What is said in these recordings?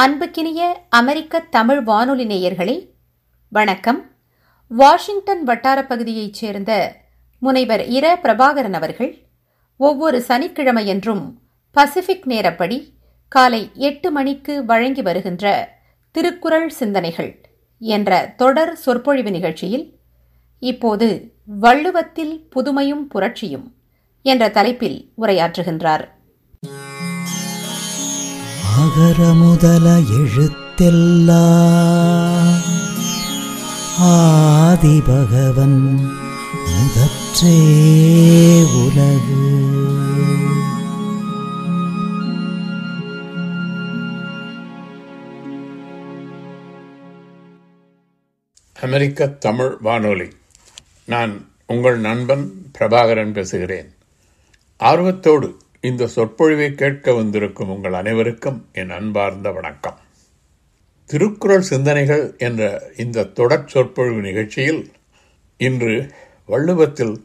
அன்புக்கினிய அமெரிக்க தமிழ் வானொலி நேயர்களே வணக்கம். வாஷிங்டன் வட்டாரப் பகுதியைச் சேர்ந்த முனைவர் இர பிரபாகரன் அவர்கள் ஒவ்வொரு சனிக்கிழமையன்றும் பசிபிக் நேரப்படி காலை எட்டு மணிக்கு வழங்கி வருகின்ற திருக்குறள் சிந்தனைகள் என்ற தொடர் சொற்பொழிவு நிகழ்ச்சியில் இப்போது வள்ளுவத்தில் புதுமையும் புரட்சியும் என்ற தலைப்பில் உரையாற்றுகின்றார். ஆகர முதல எழுத்தெல்லாம் ஆதி பகவன் முதற்றே உலகு. அமெரிக்க தமிழ் வானொலி. நான் உங்கள் நண்பன் பிரபாகரன் பேசுகிறேன். ஆர்வத்தோடு இந்த சொற்பொழிவை கேட்க வந்திருக்கும் உங்கள் அனைவருக்கும் என் அன்பார்ந்த வணக்கம். திருக்குறள் சிந்தனைகள் என்ற இந்த தொடர் சொற்பொழிவு நிகழ்ச்சியில் இன்று வள்ளுவத்தில்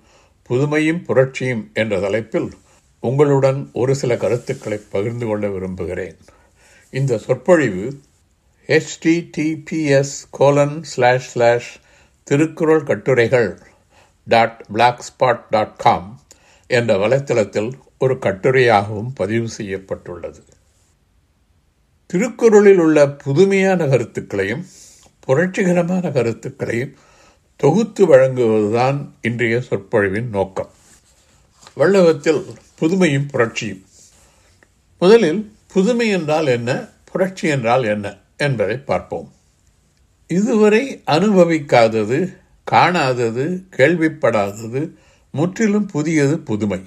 புதுமையும் புரட்சியும் என்ற தலைப்பில் உங்களுடன் ஒரு சில கருத்துக்களை பகிர்ந்து கொள்ள விரும்புகிறேன். இந்த சொற்பொழிவு HTTPS colon slash slash Thirukkural கட்டுரைகள் dot blogspot dot com என்ற வலைத்தளத்தில் ஒரு கட்டுரையாகவும் பதிவு செய்யப்பட்டுள்ளது. திருக்குறளில் உள்ள புதுமையான கருத்துக்களையும் புரட்சிகரமான கருத்துக்களையும் தொகுத்து வழங்குவதுதான் இன்றைய சொற்பொழிவின் நோக்கம். வள்ளுவத்தில் புதுமையும் புரட்சியும். முதலில் புதுமை என்றால் என்ன புரட்சி என்றால் என்ன என்பதை பார்ப்போம். இதுவரை அனுபவிக்காதது காணாதது கேள்விப்படாதது முற்றிலும் புதியது புதுமை.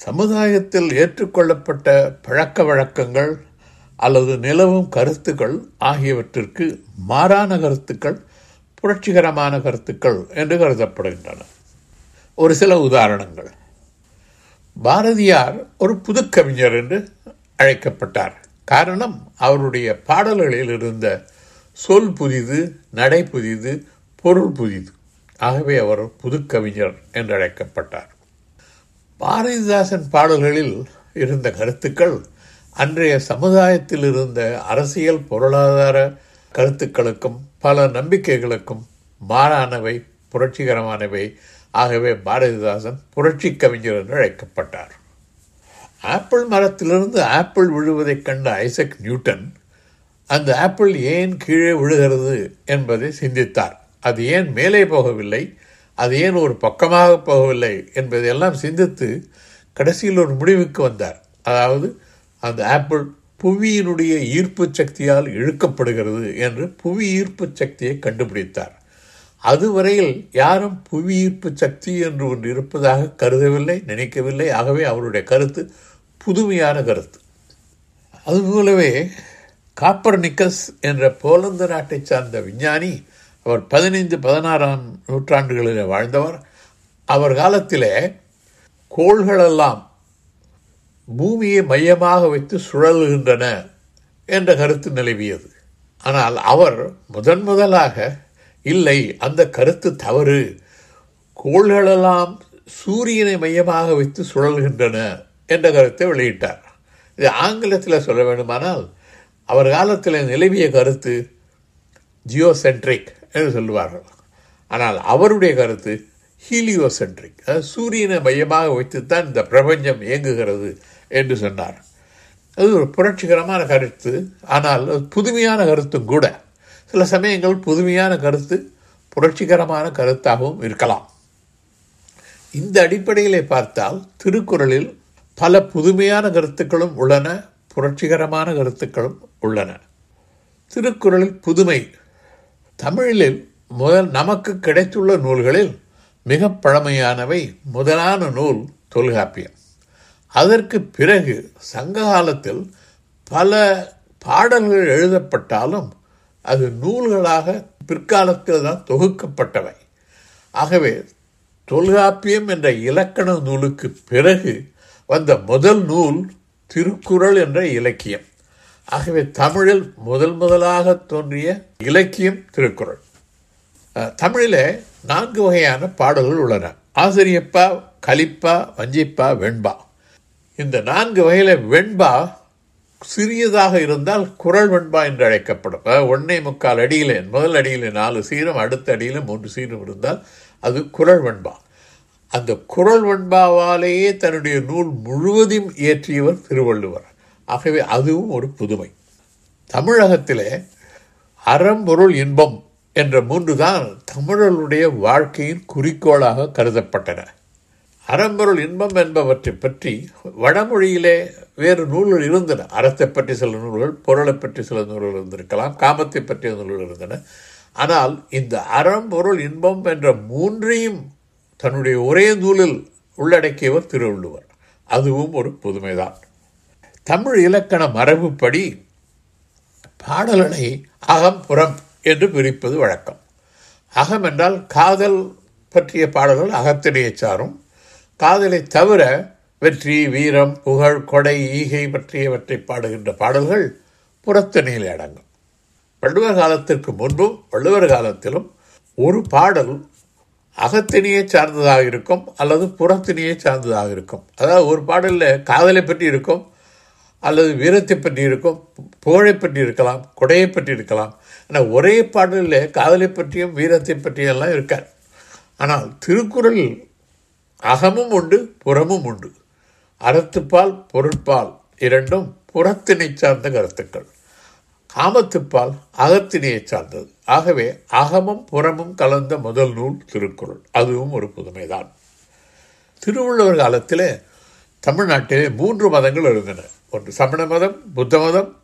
சமுதாயத்தில் ஏற்றுக்கொள்ளப்பட்ட பழக்க வழக்கங்கள் அல்லது நிலவும் கருத்துக்கள் ஆகியவற்றிற்கு மாறான கருத்துக்கள் புரட்சிகரமான கருத்துக்கள் என்று கருதப்படுகின்றன. ஒரு சில உதாரணங்கள். பாரதியார் ஒரு புதுக்கவிஞர் என்று அழைக்கப்பட்டார். காரணம் அவருடைய பாடல்களில் இருந்த சொல் புதிது நடை புதிது பொருள் புதிது. ஆகவே அவர் புதுக்கவிஞர் என்று அழைக்கப்பட்டார். பாரதிதாசன் பாடல்களில் இருந்த கருத்துக்கள் அன்றைய சமுதாயத்தில் இருந்த அரசியல் பொருளாதார கருத்துக்களுக்கும் பல நம்பிக்கைகளுக்கும் மாறானவை புரட்சிகரமானவை. ஆகவே பாரதிதாசன் புரட்சி கவிஞர் என்று அழைக்கப்பட்டார். ஆப்பிள் மரத்திலிருந்து ஆப்பிள் விழுவதைக் கண்ட ஐசக் நியூட்டன் அந்த ஆப்பிள் ஏன் கீழே விழுகிறது என்பதை சிந்தித்தார். அது ஏன் மேலே போகவில்லை? அது ஏன் ஒரு பக்கமாக போகவில்லை என்பதையெல்லாம் சிந்தித்து கடைசியில் ஒரு முடிவுக்கு வந்தார். அதாவது அந்த ஆப்பிள் புவியினுடைய ஈர்ப்பு சக்தியால் இழுக்கப்படுகிறது என்று புவி ஈர்ப்பு சக்தியை கண்டுபிடித்தார். அதுவரையில் யாரும் புவி ஈர்ப்பு சக்தி என்று ஒன்று இருப்பதாக கருதவில்லை நினைக்கவில்லை. ஆகவே அவருடைய கருத்து புதுமையான கருத்து. அதுபோலவே காப்பர் நிக்கஸ் என்ற போலந்து நாட்டை சார்ந்த விஞ்ஞானி அவர் பதினைந்து பதினாறாம் நூற்றாண்டுகளில் வாழ்ந்தவர். அவர் காலத்திலே கோள்களெல்லாம் பூமியை மையமாக வைத்து சுழல்கின்றன என்ற கருத்து நிலவியது. ஆனால் அவர் முதன் முதலாக இல்லை அந்த கருத்து தவறு. கோள்களெல்லாம் சூரியனை மையமாக வைத்து சுழல்கின்றன என்ற கருத்தை வெளியிட்டார். இது ஆங்கிலத்தில் சொல்ல வேண்டுமானால் அவர் காலத்தில் நிலவிய கருத்து ஜியோசென்ட்ரிக். என்று சொல்லுவார்கள். ஆனால் அவருடைய கருத்து ஹீலியோசென்ட்ரிக். அதாவது சூரியனை மையமாக வைத்துத்தான் இந்த பிரபஞ்சம் இயங்குகிறது என்று சொன்னார். அது ஒரு புரட்சிகரமான கருத்து. ஆனால் புதுமையான கருத்தும் கூட. சில சமயங்கள் புதுமையான கருத்து புரட்சிகரமான கருத்தாகவும் இருக்கலாம். இந்த அடிப்படையிலே பார்த்தால் திருக்குறளில் பல புதுமையான கருத்துக்களும் உள்ளன புரட்சிகரமான கருத்துக்களும் உள்ளன. திருக்குறளில் புதுமை தமிழில் முதல் நமக்கு கிடைத்துள்ள நூல்களில் மிக பழமையானவை முதலான நூல் தொல்காப்பியம். அதற்கு பிறகு சங்க காலத்தில் பல பாடல்கள் எழுதப்பட்டாலும் அது நூல்களாக பிற்காலத்தில் தான் தொகுக்கப்பட்டவை. ஆகவே தொல்காப்பியம் என்ற இலக்கண நூலுக்கு பிறகு வந்த முதல் நூல் திருக்குறள் என்ற இலக்கியம். ஆகவே தமிழில் முதல் முதலாக தோன்றிய இலக்கியம் திருக்குறள். தமிழில் நான்கு வகையான பாடல்கள் உள்ளன. ஆசிரியப்பா கலிப்பா வஞ்சிப்பா வெண்பா. இந்த நான்கு வகையில் வெண்பா சிறியதாக இருந்தால் குரல் வெண்பா என்று அழைக்கப்படும். அதாவது ஒன்னே முக்கால் அடியிலே முதல் அடியில் நாலு சீரம் அடுத்த அடியில் மூன்று சீரம் இருந்தால் அது குரல் வெண்பா. அந்த குரல் வெண்பாவாலேயே தன்னுடைய நூல் முழுவதையும் இயற்றியவர் திருவள்ளுவர். ஆகவே அதுவும் ஒரு புதுமை. தமிழகத்திலே அறம்பொருள் இன்பம் என்ற மூன்று தான் தமிழர்களுடைய வாழ்க்கையின் குறிக்கோளாக கருதப்பட்டன. அறம்பொருள் இன்பம் என்பவற்றை பற்றி வடமொழியிலே வேறு நூல்கள் இருந்தன. அறத்தை பற்றி சில நூல்கள் பொருளை பற்றி சில நூல்கள் இருந்திருக்கலாம் காமத்தை பற்றிய நூல்கள் இருந்தன. ஆனால் இந்த அறம்பொருள் இன்பம் என்ற மூன்றையும் தன்னுடைய ஒரே நூலில் உள்ளடக்கியவர் திருவள்ளுவர். அதுவும் ஒரு புதுமைதான். தமிழ் இலக்கண மரபுப்படி பாடல்களை அகம் புறம் என்று பிரிப்பது வழக்கம். அகம் என்றால் காதல் பற்றிய பாடல்கள் அகத்திலேயே சாரும். காதலை தவிர வெற்றி வீரம் புகழ் கொடை ஈகை பற்றியவற்றை பாடுகின்ற பாடல்கள் புறத்தணியில் அடங்கும். வள்ளுவர் காலத்திற்கு முன்பும் வள்ளுவர் காலத்திலும் ஒரு பாடல் அகத்தினியை சார்ந்ததாக இருக்கும் அல்லது புறத்தினியை சார்ந்ததாக இருக்கும். அதாவது ஒரு பாடலில் காதலை பற்றி இருக்கும் அல்லது வீரத்தை பற்றி இருக்கும் புகழை பற்றி இருக்கலாம் கொடையை பற்றி இருக்கலாம் ஆனால் ஒரே பாடலில் காதலை பற்றியும் வீரத்தை பற்றியும் எல்லாம் இருக்கார். ஆனால் திருக்குறள் அகமும் உண்டு புறமும் உண்டு. அறத்துப்பால் பொருட்பால் இரண்டும் புறத்தினை சார்ந்த கருத்துக்கள். காமத்துப்பால் அகத்தினையை சார்ந்தது. ஆகவே அகமும் புறமும் கலந்த முதல் நூல் திருக்குறள். அதுவும் ஒரு புதுமைதான். திருவள்ளுவர் காலத்தில் தமிழ்நாட்டிலே மூன்று மதங்கள் இருந்தன. ஒன்று சமண மதம் புத்த மதம்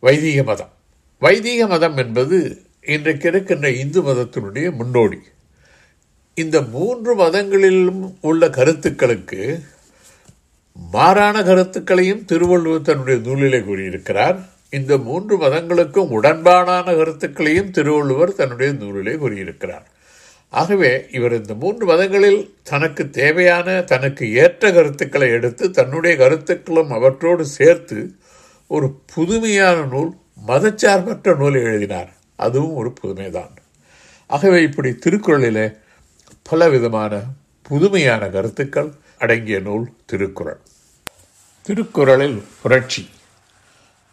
வைதீக மதம். வைதீக மதம் என்பது இன்றைக்கு இருக்கின்ற இந்து மதத்தினுடைய முன்னோடி. இந்த மூன்று மதங்களிலும் உள்ள கருத்துக்களுக்கு மாறான கருத்துக்களையும் திருவள்ளுவர் தன்னுடைய நூலிலே கூறியிருக்கிறார். இந்த மூன்று மதங்களுக்கும் உடன்பாடான கருத்துக்களையும் திருவள்ளுவர் தன்னுடைய நூலிலே கூறியிருக்கிறார். ஆகவே இவர் இந்த மூன்று மதங்களில் தனக்கு தேவையான தனக்கு ஏற்ற கருத்துக்களை எடுத்து தன்னுடைய கருத்துக்களும் அவற்றோடு சேர்த்து ஒரு புதுமையான நூல் மதச்சார்பற்ற நூலை எழுதினார். அதுவும் ஒரு புதுமைதான். ஆகவே இப்படி திருக்குறளிலே பல விதமான புதுமையான கருத்துக்கள் அடங்கிய நூல் திருக்குறள். திருக்குறளில் புரட்சி.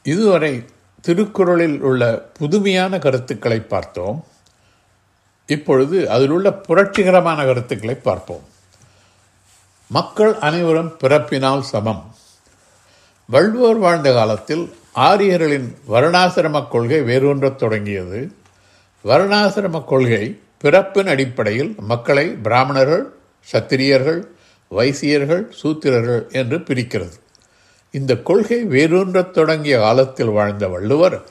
இதுவரை திருக்குறளில் உள்ள புதுமையான கருத்துக்களை பார்த்தோம். இப்பொழுது அதில் உள்ள புரட்சிகரமான கருத்துக்களை பார்ப்போம். மக்கள் அனைவரும் பிறப்பினால் சமம். வள்ளுவர் வாழ்ந்த காலத்தில் ஆரியர்களின் வருணாசிரம கொள்கை வேரூன்றத் தொடங்கியது. வருணாசிரம கொள்கை பிறப்பின் அடிப்படையில் மக்களை பிராமணர்கள் சத்திரியர்கள் வைசியர்கள் சூத்திரர்கள் என்று பிரிக்கிறது. இந்த கொள்கை வேரூன்றத் தொடங்கிய காலத்தில் வாழ்ந்த வள்ளுவர்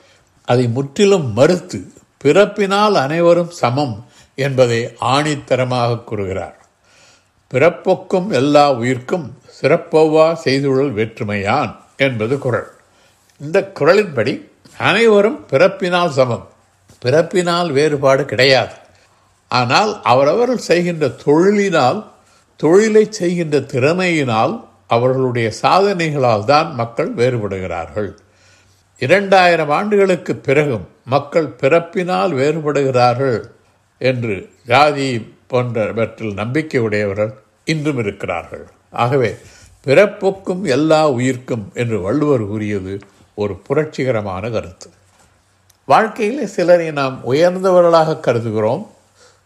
அதை முற்றிலும் மறுத்து பிறப்பினால் அனைவரும் சமம் என்பதை ஆணித்தரமாக கூறுகிறார். பிறப்பொக்கும் எல்லா உயிர்க்கும் சிறப்பவ்வா செய்துழல் வேற்றுமையான் என்பது குரல். இந்த குரலின்படி அனைவரும் பிறப்பினால் சமம். பிறப்பினால் வேறுபாடு கிடையாது. ஆனால் அவரவர்கள் செய்கின்ற தொழிலினால் தொழிலை செய்கின்ற திறமையினால் அவர்களுடைய சாதனைகளால் தான் மக்கள் வேறுபடுகிறார்கள். இரண்டாயிரம் ஆண்டுகளுக்கு பிறகும் மக்கள் பிறப்பினால் வேறுபடுகிறார்கள். என்று ஜாதி போன்றவற்றில் நம்பிக்கை உடையவர்கள் இன்றும் இருக்கிறார்கள். ஆகவே பிறப்புக்கும் எல்லா உயிர்க்கும் என்று வள்ளுவர் கூறியது ஒரு புரட்சிகரமான கருத்து. வாழ்க்கையில் சிலரை நாம் உயர்ந்தவர்களாக கருதுகிறோம்.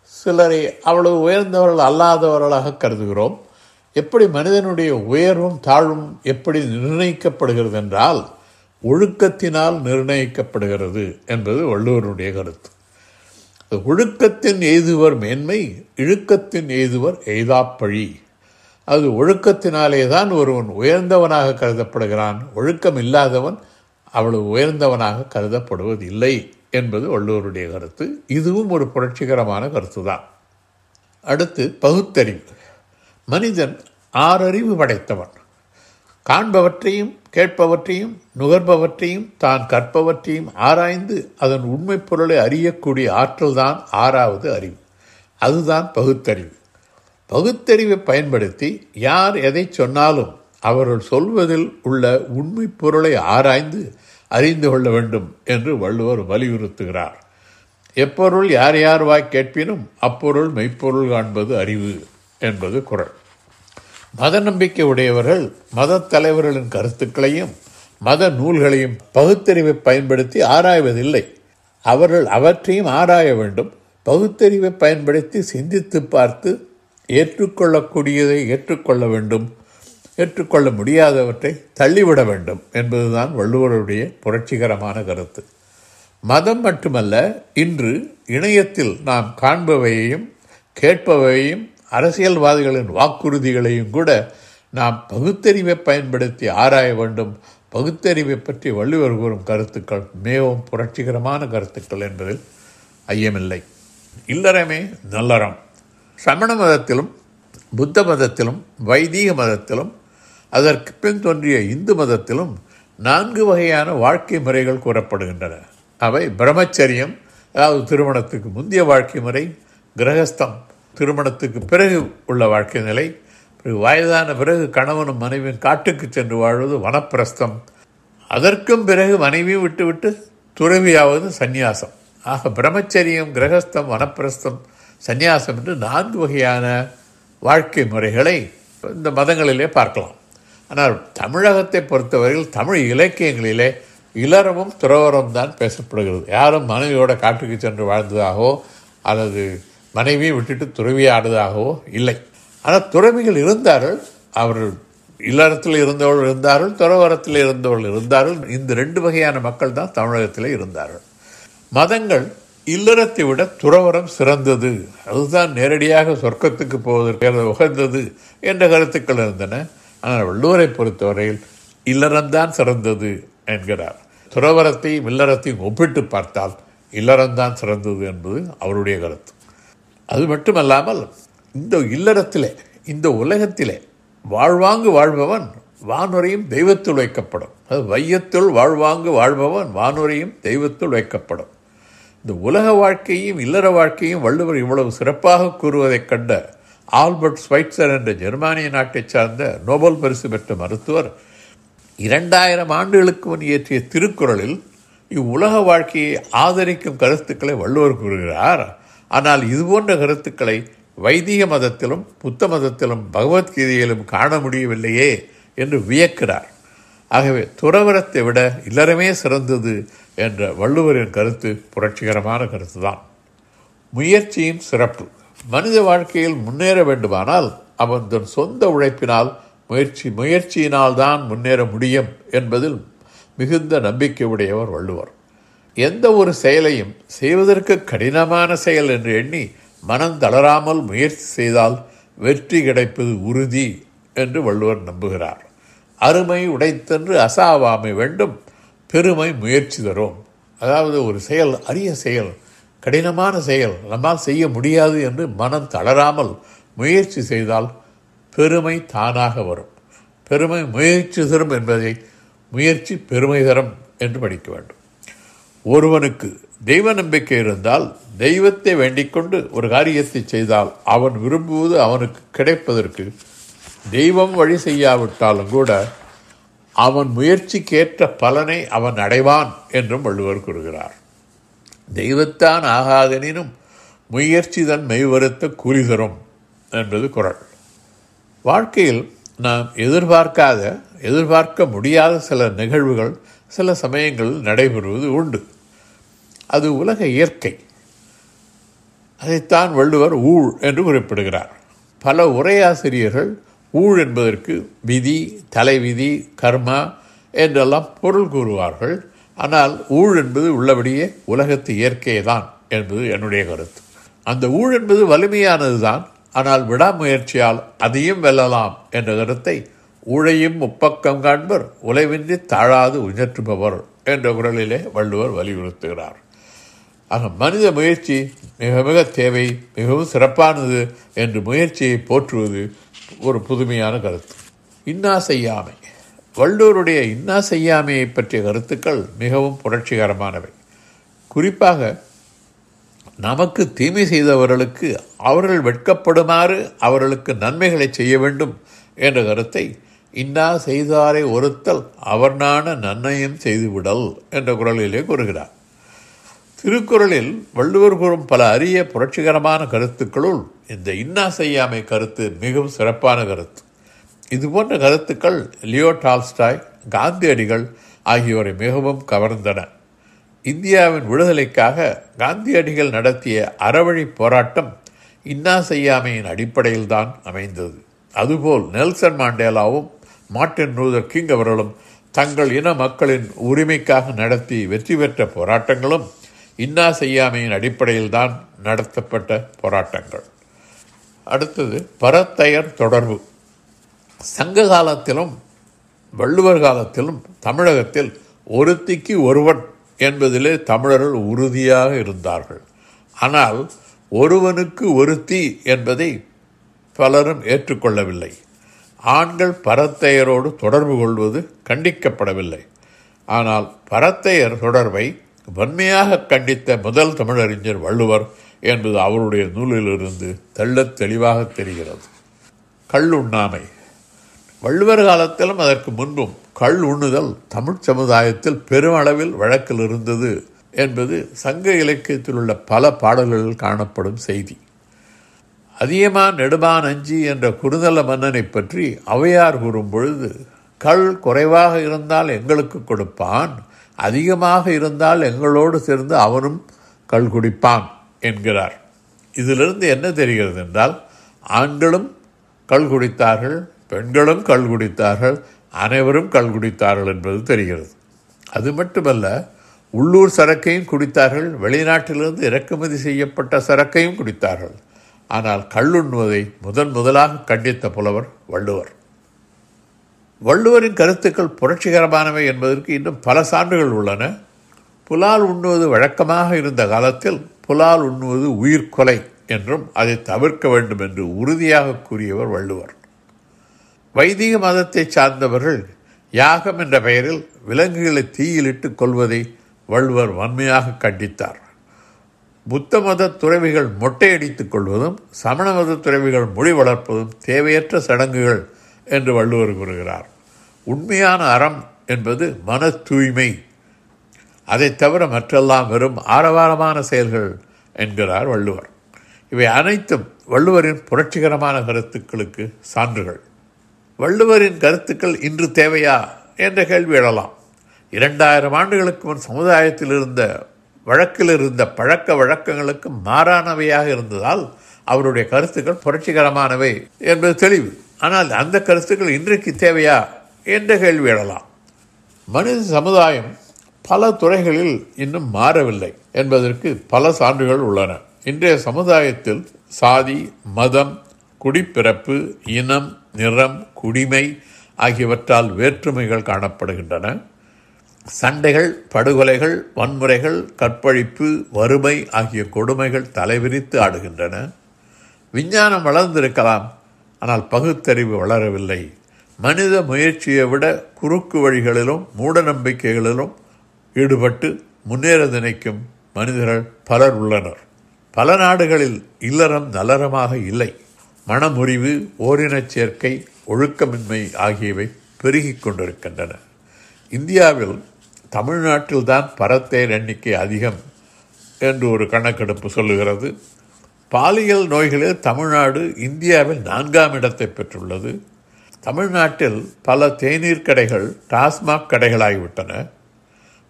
சிலரை அவ்வளவு உயர்ந்தவர்கள் அல்லாதவர்களாக கருதுகிறோம். எப்படி மனிதனுடைய உயர்வும் தாழ்வும் எப்படி நிர்ணயிக்கப்படுகிறது என்றால் ஒழுக்கத்தினால் நிர்ணயிக்கப்படுகிறது என்பது வள்ளுவருடைய கருத்து. ஒழுக்கத்தின் எய்துவர் மேன்மை இழுக்கத்தின் எய்துவர் எய்தாப்பழி. அது ஒழுக்கத்தினாலே தான் ஒருவன் உயர்ந்தவனாக கருதப்படுகிறான். ஒழுக்கம் இல்லாதவன் அவ்வளவு உயர்ந்தவனாக கருதப்படுவதில்லை என்பது வள்ளுவருடைய கருத்து. இதுவும் ஒரு புரட்சிகரமான கருத்து தான் அடுத்து பகுத்தறிவு. மனிதன் ஆறறிவு படைத்தவன். காண்பவற்றையும் கேட்பவற்றையும் நுகர்பவற்றையும் தான் கற்பவற்றையும் ஆராய்ந்து அதன் உண்மை பொருளை அறியக்கூடிய ஆற்றல் தான் ஆறாவது அறிவு. அதுதான் பகுத்தறிவு. பகுத்தறிவை பயன்படுத்தி யார் எதை சொன்னாலும் அவர்கள் சொல்வதில் உள்ள உண்மை பொருளை ஆராய்ந்து அறிந்து கொள்ள வேண்டும் என்று வள்ளுவர் வலியுறுத்துகிறார். எப்பொருள் யார் யார் வாய் கேட்பினும் அப்பொருள் மெய்ப்பொருள் காண்பது அறிவு என்பது குரல். மத நம்பிக்கை உடையவர்கள் மத தலைவர்களின் கருத்துக்களையும் மத நூல்களையும் பகுத்தறிவை பயன்படுத்தி ஆராய்வதில்லை. அவர்கள் அவற்றையும் ஆராய வேண்டும். பகுத்தறிவை பயன்படுத்தி சிந்தித்து பார்த்து ஏற்றுக்கொள்ளக்கூடியதை ஏற்றுக்கொள்ள வேண்டும். ஏற்றுக்கொள்ள முடியாதவற்றை தள்ளிவிட வேண்டும் என்பதுதான் வள்ளுவருடைய புரட்சிகரமான கருத்து. மதம் மட்டுமல்ல இன்று இணையத்தில் நாம் காண்பவையையும் கேட்பவையையும் அரசியல்வாதிகளின் வாக்குறுதிகளையும் கூட நாம் பகுத்தறிவை பயன்படுத்தி ஆராய வேண்டும். பகுத்தறிவை பற்றி வள்ளுவர் கூறும் கருத்துக்கள் மிகவும் புரட்சிகரமான கருத்துக்கள் என்பதில் ஐயமில்லை. இல்லறமே நல்லறம். சமண மதத்திலும் புத்த மதத்திலும் வைதீக மதத்திலும் அதற்கு பின் தோன்றிய இந்து மதத்திலும் நான்கு வகையான வாழ்க்கை முறைகள் கூறப்படுகின்றன. அவை பிரம்மச்சரியம் அதாவது திருமணத்துக்கு முந்தைய வாழ்க்கை முறை கிரகஸ்தம் திருமணத்துக்கு பிறகு உள்ள வாழ்க்கை நிலை பிறகு வயதான பிறகு கணவனும் மனைவியும் காட்டுக்கு சென்று வாழ்வது வனப்பிரஸ்தம். அதற்கும் பிறகு மனைவியும் விட்டுவிட்டு துறவியாவது சந்நியாசம். ஆக பிரம்மச்சரியம் கிரகஸ்தம் வனப்பிரஸ்தம் சந்நியாசம் என்று நான்கு வகையான வாழ்க்கை முறைகளை இந்த மதங்களிலே பார்க்கலாம். ஆனால் தமிழகத்தை பொறுத்தவரையில் தமிழ் இலக்கியங்களிலே இளரமும் துறவரம் தான் பேசப்படுகிறது. யாரும் மனைவியோட காட்டுக்கு சென்று வாழ்ந்ததாகவோ அல்லது மனைவியை விட்டுட்டு துறவியாடுவதாகவோ இல்லை. ஆனால் துறவிகள் இருந்தார்கள் அவர்கள் இல்லறத்தில் இருந்தவர்கள் இருந்தார்கள் துறவரத்தில் இருந்தவர்கள் இருந்தார்கள். இந்த ரெண்டு வகையான மக்கள் தான் தமிழகத்தில் இருந்தார்கள். மதங்கள் இல்லறத்தை விட துறவரம் சிறந்தது. அதுதான் நேரடியாக சொர்க்கத்துக்கு போவதற்கு உகந்தது என்ற கருத்துக்கள் இருந்தன. ஆனால் வள்ளுவரை பொறுத்தவரையில் இல்லறம்தான் சிறந்தது என்கிறார். துறவரத்தையும் இல்லறத்தையும் ஒப்பிட்டு பார்த்தால் இல்லறம்தான் சிறந்தது என்பது அவருடைய கருத்து. அது மட்டுமல்லாமல் இந்த இல்லறத்திலே இந்த உலகத்திலே வாழ்வாங்கு வாழ்பவன் வானுரையும் தெய்வத்தில் வைக்கப்படும். அது வையத்துள் வாழ்வாங்கு வாழ்பவன் வானுரையும் தெய்வத்துள் வைக்கப்படும். இந்த உலக வாழ்க்கையும் இல்லற வாழ்க்கையும் வள்ளுவர் இவ்வளவு சிறப்பாக கூறுவதைக் கண்ட ஆல்பர்ட் ஸ்வைட்சர் என்ற ஜெர்மானிய நாட்டைச் சார்ந்த நோபல் பரிசு பெற்ற மருத்துவர் இரண்டாயிரம் ஆண்டுகளுக்கு முன் இயற்றிய திருக்குறளில் இவ்வுலக வாழ்க்கையை ஆதரிக்கும் கருத்துக்களை வள்ளுவர் கூறுகிறார். ஆனால் இதுபோன்ற கருத்துக்களை வைதிக மதத்திலும் புத்த மதத்திலும் பகவத்கீதையிலும் காண முடியவில்லையே என்று வியக்கிறார். ஆகவே துறவரத்தை விட இல்லறமே சிறந்தது என்ற வள்ளுவரின் கருத்து புரட்சிகரமான கருத்து தான் முயற்சியின் சிறப்பு. மனித வாழ்க்கையில் முன்னேற வேண்டுமானால் அவன் தன் சொந்த உழைப்பினால் முயற்சி முயற்சியினால் தான் முன்னேற முடியும் என்பதில் மிகுந்த நம்பிக்கை உடையவர் வள்ளுவர். எந்த ஒரு செயலையும் செய்வதற்கு கடினமான செயல் என்று எண்ணி மனம் தளராமல் முயற்சி செய்தால் வெற்றி கிடைப்பது உறுதி என்று வள்ளுவர் நம்புகிறார். அருமை உடைத்தென்று அசாவாமை வேண்டும் பெருமை முயற்சி தரும். அதாவது ஒரு செயல் அரிய செயல் கடினமான செயல் நம்மால் செய்ய முடியாது என்று மனம் தளராமல் முயற்சி செய்தால் பெருமை தானாக வரும். பெருமை முயற்சி தரும் என்பதை முயற்சி பெருமை தரும் என்று படிக்க வேண்டும். ஒருவனுக்கு தெய்வ நம்பிக்கை இருந்தால் தெய்வத்தை வேண்டிக்கொண்டு ஒரு காரியத்தை செய்தால் அவன் விரும்புவது அவனுக்கு கிடைப்பதற்கு தெய்வம் வழி செய்யாவிட்டாலும் கூட அவன் முயற்சிக்கேற்ற பலனை அவன் அடைவான் என்றும் வள்ளுவர் கூறுகிறார். தெய்வத்தான் ஆகாதெனினும் முயற்சி தன் மெய்வருத்த கூறி தரும் என்பது குரல் வாழ்க்கையில் நாம் எதிர்பார்க்காத எதிர்பார்க்க முடியாத சில நிகழ்வுகள் சில சமயங்களில் நடைபெறுவது உண்டு. அது உலக இயற்கை. அதைத்தான் வள்ளுவர் ஊழ் என்று குறிப்பிடுகிறார். பல உரையாசிரியர்கள் ஊழ் என்பதற்கு விதி தலைவிதி கர்மா என்றெல்லாம் பொருள் கூறுவார்கள். ஆனால் ஊழ் என்பது உள்ளபடியே உலகத்து இயற்கையே தான் என்பது என்னுடைய கருத்து. அந்த ஊழ் என்பது வலிமையானது தான் ஆனால் விடாமுயற்சியால் அதையும் வெல்லலாம் என்ற கருத்தை ஊழையும் முப்பக்கம் காண்பர் உழைவின்றி தாழாது உயற்றுபவர் என்ற குரலிலே வள்ளுவர் வலியுறுத்துகிறார். ஆக மனித முயற்சி மிக மிக தேவை மிகவும் சிறப்பானது என்று முயற்சியை போற்றுவது ஒரு புதுமையான கருத்து. இன்னா செய்யாமை வள்ளூருடைய இன்னா செய்யாமையை பற்றிய கருத்துக்கள் மிகவும் புரட்சிகரமானவை. குறிப்பாக நமக்கு தீமை செய்தவர்களுக்கு அவர்கள் வெட்கப்படுமாறு அவர்களுக்கு நன்மைகளை செய்ய வேண்டும் என்ற கருத்தை இன்னா செய்தாரை ஒருத்தல் அவர்னான நன்மையும் செய்துவிடல் என்ற குரலிலே கூறுகிறார். திருக்குறளில் வள்ளுவர் கூறும் பல அரிய புரட்சிகரமான கருத்துக்களுள் இந்த இன்னா செய்யாமை கருத்து மிகவும் சிறப்பான கருத்து. இது போன்ற கருத்துக்கள் லியோ டால்ஸ்டாய் காந்தியடிகள் ஆகியோரை மிகவும் கவர்ந்தன. இந்தியாவின் விடுதலைக்காக காந்தியடிகள் நடத்திய அறவழி போராட்டம் இன்னா செய்யாமையின் அடிப்படையில்தான் அமைந்தது. அதுபோல் நெல்சன் மாண்டேலாவும் மார்ட்டின் லூதர் கிங் அவர்களும் தங்கள் இன மக்களின் உரிமைக்காக நடத்தி வெற்றி பெற்ற போராட்டங்களும் இன்னா செய்யாமையின் அடிப்படையில் தான் நடத்தப்பட்ட போராட்டங்கள். அடுத்தது பரத்தையர் தொடர்பு. சங்க காலத்திலும் வள்ளுவர் காலத்திலும் தமிழகத்தில் ஒருத்திக்கு ஒருவன் என்பதிலே தமிழர்கள் உறுதியாக இருந்தார்கள். ஆனால் ஒருவனுக்கு ஒருத்தி என்பதை பலரும் ஏற்றுக்கொள்ளவில்லை. ஆண்கள் பரத்தையரோடு தொடர்பு கொள்வது கண்டிக்கப்படவில்லை. ஆனால் பரத்தையர் தொடர்பை வன்மையாக கண்டித்த முதல் தமிழறிஞர் வள்ளுவர் என்பது அவருடைய நூலிலிருந்து தெள்ளத் தெளிவாக தெரிகிறது. கள் உண்ணாமை. வள்ளுவர் காலத்திலும் அதற்கு முன்பும் கள் உண்ணுதல் தமிழ் சமுதாயத்தில் பெருமளவில் வழக்கில் இருந்தது என்பது சங்க இலக்கியத்தில் உள்ள பல பாடல்களில் காணப்படும் செய்தி. அதியமா நெடுமான் அஞ்சி என்ற குறுதல மன்னனை பற்றி அவையார் கூறும் பொழுது கள் குறைவாக இருந்தால் எங்களுக்கு கொடுப்பான் அதிகமாக இருந்தால் எங்களோடு சேர்ந்து அவனும் கள் குடிப்பான் என்கிறார். இதிலிருந்து என்ன தெரிகிறது என்றால் ஆண்களும் கள் குடித்தார்கள் பெண்களும் கள் குடித்தார்கள் அனைவரும் கள் குடித்தார்கள் என்பது தெரிகிறது. அது மட்டுமல்ல உள்ளூர் சரக்கையும் குடித்தார்கள் வெளிநாட்டிலிருந்து இறக்குமதி செய்யப்பட்ட சரக்கையும் குடித்தார்கள். ஆனால் கள்ளுண்ணுவதை முதன் முதலாக கண்டித்த புலவர் வள்ளுவர். வள்ளுவரின் கருத்துக்கள் புரட்சிகரமானவை என்பதற்கு இன்னும் பல சான்றுகள் உள்ளன. புலால் உண்ணுவது வழக்கமாக இருந்த காலத்தில் புலால் உண்ணுவது உயிர்கொலை என்றும் அதை தவிர்க்க வேண்டும் என்று உறுதியாக கூறியவர் வள்ளுவர். வைதிக மதத்தை சார்ந்தவர்கள் யாகம் என்ற பெயரில் விலங்குகளை தீயிலிட்டு கொள்வதை வள்ளுவர் வன்மையாக கண்டித்தார். புத்த மத துறவிகள் மொட்டையடித்துக் கொள்வதும் சமண மத துறவிகள் மொழி வளர்ப்பதும் தேவையற்ற சடங்குகள் என்று வள்ளுவர் கூறுகிறார். உண்மையான அறம் என்பது மன தூய்மை அதை தவிர மற்றெல்லாம் வெறும் ஆரவாரமான செயல்கள் என்கிறார் வள்ளுவர். இவை அனைத்தும் வள்ளுவரின் புரட்சிகரமான கருத்துக்களுக்கு சான்றுகள். வள்ளுவரின் கருத்துக்கள் இன்று தேவையா என்ற கேள்வி எழலாம். இரண்டாயிரம் ஆண்டுகளுக்கு முன் சமுதாயத்தில் இருந்த வழக்கில் இருந்த பழக்க வழக்கங்களுக்கு மாறானவையாக இருந்ததால் அவருடைய கருத்துக்கள் புரட்சிகரமானவை என்பது தெளிவு. ஆனால் அந்த கருத்துக்கள் இன்றைக்கு தேவையா என்ற கேள்வி எழலாம். மனித சமுதாயம் பல துறைகளில் இன்னும் மாறவில்லை என்பதற்கு பல சான்றுகள் உள்ளன. இன்றைய சமுதாயத்தில் சாதி மதம் குடிப்பிறப்பு இனம் நிறம் குடிமை ஆகியவற்றால் வேற்றுமைகள் காணப்படுகின்றன. சண்டைகள் படுகொலைகள் வன்முறைகள் கற்பழிப்பு வறுமை ஆகிய கொடுமைகள் தலைவிரித்து ஆடுகின்றன. விஞ்ஞானம் வளர்ந்திருக்கலாம் ஆனால் பகுத்தறிவு வளரவில்லை. மனித முயற்சியை விட குறுக்கு வழிகளிலும் மூட நம்பிக்கைகளிலும் ஈடுபட்டு முன்னேற நினைக்கும் மனிதர்கள் பலர் உள்ளனர். பல நாடுகளில் இல்லறம் நலரமாக இல்லை. மனமுறிவு ஓரினச் சேர்க்கை ஒழுக்கமின்மை ஆகியவை பெருகிக் கொண்டிருக்கின்றன. இந்தியாவில் தமிழ்நாட்டில்தான் பரத்தேர் எண்ணிக்கை அதிகம் என்று ஒரு கணக்கெடுப்பு சொல்லுகிறது. பாலியல் நோய்களில் தமிழ்நாடு இந்தியாவில் நான்காம் இடத்தை பெற்றுள்ளது. தமிழ்நாட்டில் பல தேநீர் கடைகள் டாஸ்மாக் கடைகளாகிவிட்டன.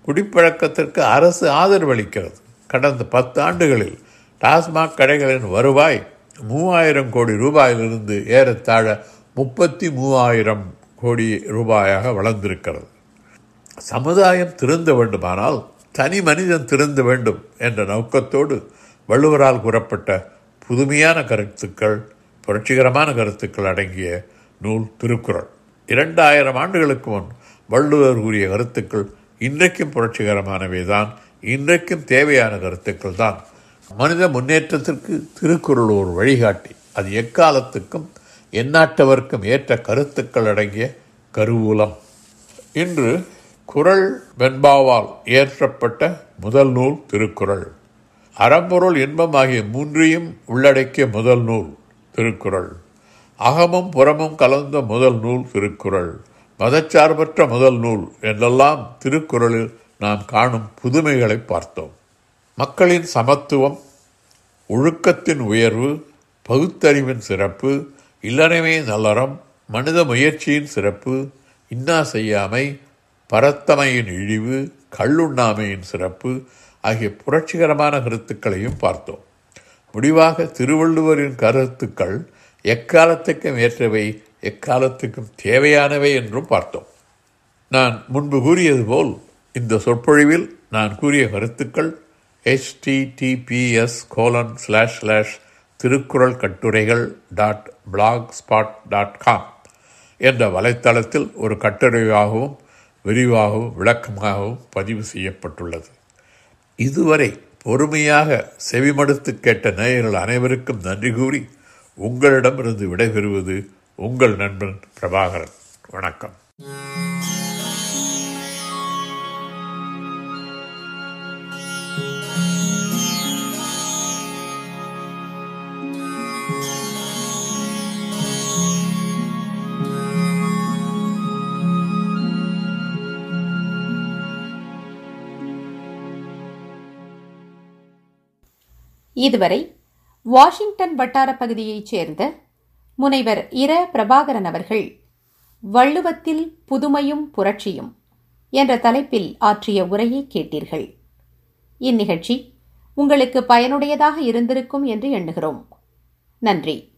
குடிப்பழக்கத்திற்கு அரசு ஆதரவு அளிக்கிறது கடந்த பத்து ஆண்டுகளில் டாஸ்மாக் கடைகளின் வருவாய் மூவாயிரம் கோடி ரூபாயிலிருந்து ஏறத்தாழ முப்பத்தி மூவாயிரம் கோடி ரூபாயாக வளர்ந்திருக்கிறது. சமுதாயம் திருந்த வேண்டுமானால் தனி மனிதன் திருந்த வேண்டும் என்ற நோக்கத்தோடு வள்ளுவரால் கூறப்பட்ட புதுமையான கருத்துக்கள் புரட்சிகரமான கருத்துக்கள் அடங்கிய நூல் திருக்குறள். இரண்டாயிரம் ஆண்டுகளுக்கு முன் வள்ளுவர் கூறிய கருத்துக்கள் இன்றைக்கும் புரட்சிகரமானவை தான் இன்றைக்கும் தேவையான கருத்துக்கள் தான் மனித முன்னேற்றத்திற்கு திருக்குறள் ஒரு வழிகாட்டி. அது எக்காலத்துக்கும் எந்நாட்டவர்க்கும் ஏற்ற கருத்துக்கள் அடங்கிய கருவூலம். இன்று குரல் வெண்பாவால் இயற்றப்பட்ட முதல் நூல் திருக்குறள். அறம்பொருள் இன்பம் ஆகிய மூன்றையும் உள்ளடக்கிய முதல் நூல் திருக்குறள். அகமும் புறமும் கலந்த முதல் நூல் திருக்குறள். மதச்சார்பற்ற முதல் நூல் என்றெல்லாம் திருக்குறளில் நாம் காணும் புதுமைகளை பார்த்தோம். மக்களின் சமத்துவம் ஒழுக்கத்தின் உயர்வு பகுத்தறிவின் சிறப்பு இல்லறமே நல்லறம் மனித முயற்சியின் சிறப்பு இன்னா செய்யாமை பரத்தமையின் இழிவு கள்ளுண்ணாமையின் சிறப்பு ஆகிய புரட்சிகரமான கருத்துக்களையும் பார்த்தோம். முடிவாக திருவள்ளுவரின் கருத்துக்கள் எக்காலத்துக்கும் ஏற்றவை எக்காலத்துக்கும் தேவையானவை என்றும் பார்த்தோம். நான் முன்பு கூறியது போல் இந்த சொற்பொழிவில் நான் கூறிய கருத்துக்கள் HTTPS colon slash slash Thirukkural கட்டுரைகள் dot blogspot dot com என்ற வலைத்தளத்தில் ஒரு கட்டுரையாகவும் விரிவாகவும் விளக்கமாகவும் பதிவு செய்யப்பட்டுள்ளது. இதுவரை பொறுமையாக செவிமடுத்து கேட்ட நேயர்கள் அனைவருக்கும் நன்றி கூறி உங்களிடமிருந்து விடைபெறுவது உங்கள் நண்பன் பிரபாகரன். வணக்கம். இதுவரை வாஷிங்டன் வட்டார பகுதியைச் சேர்ந்த முனைவர் இர. பிரபாகரன் அவர்கள் வள்ளுவத்தில் புதுமையும் புரட்சியும் என்ற தலைப்பில் ஆற்றிய உரையை கேட்டீர்கள். இந்நிகழ்ச்சி உங்களுக்கு பயனுடையதாக இருந்திருக்கும் என்று எண்ணுகிறோம். நன்றி.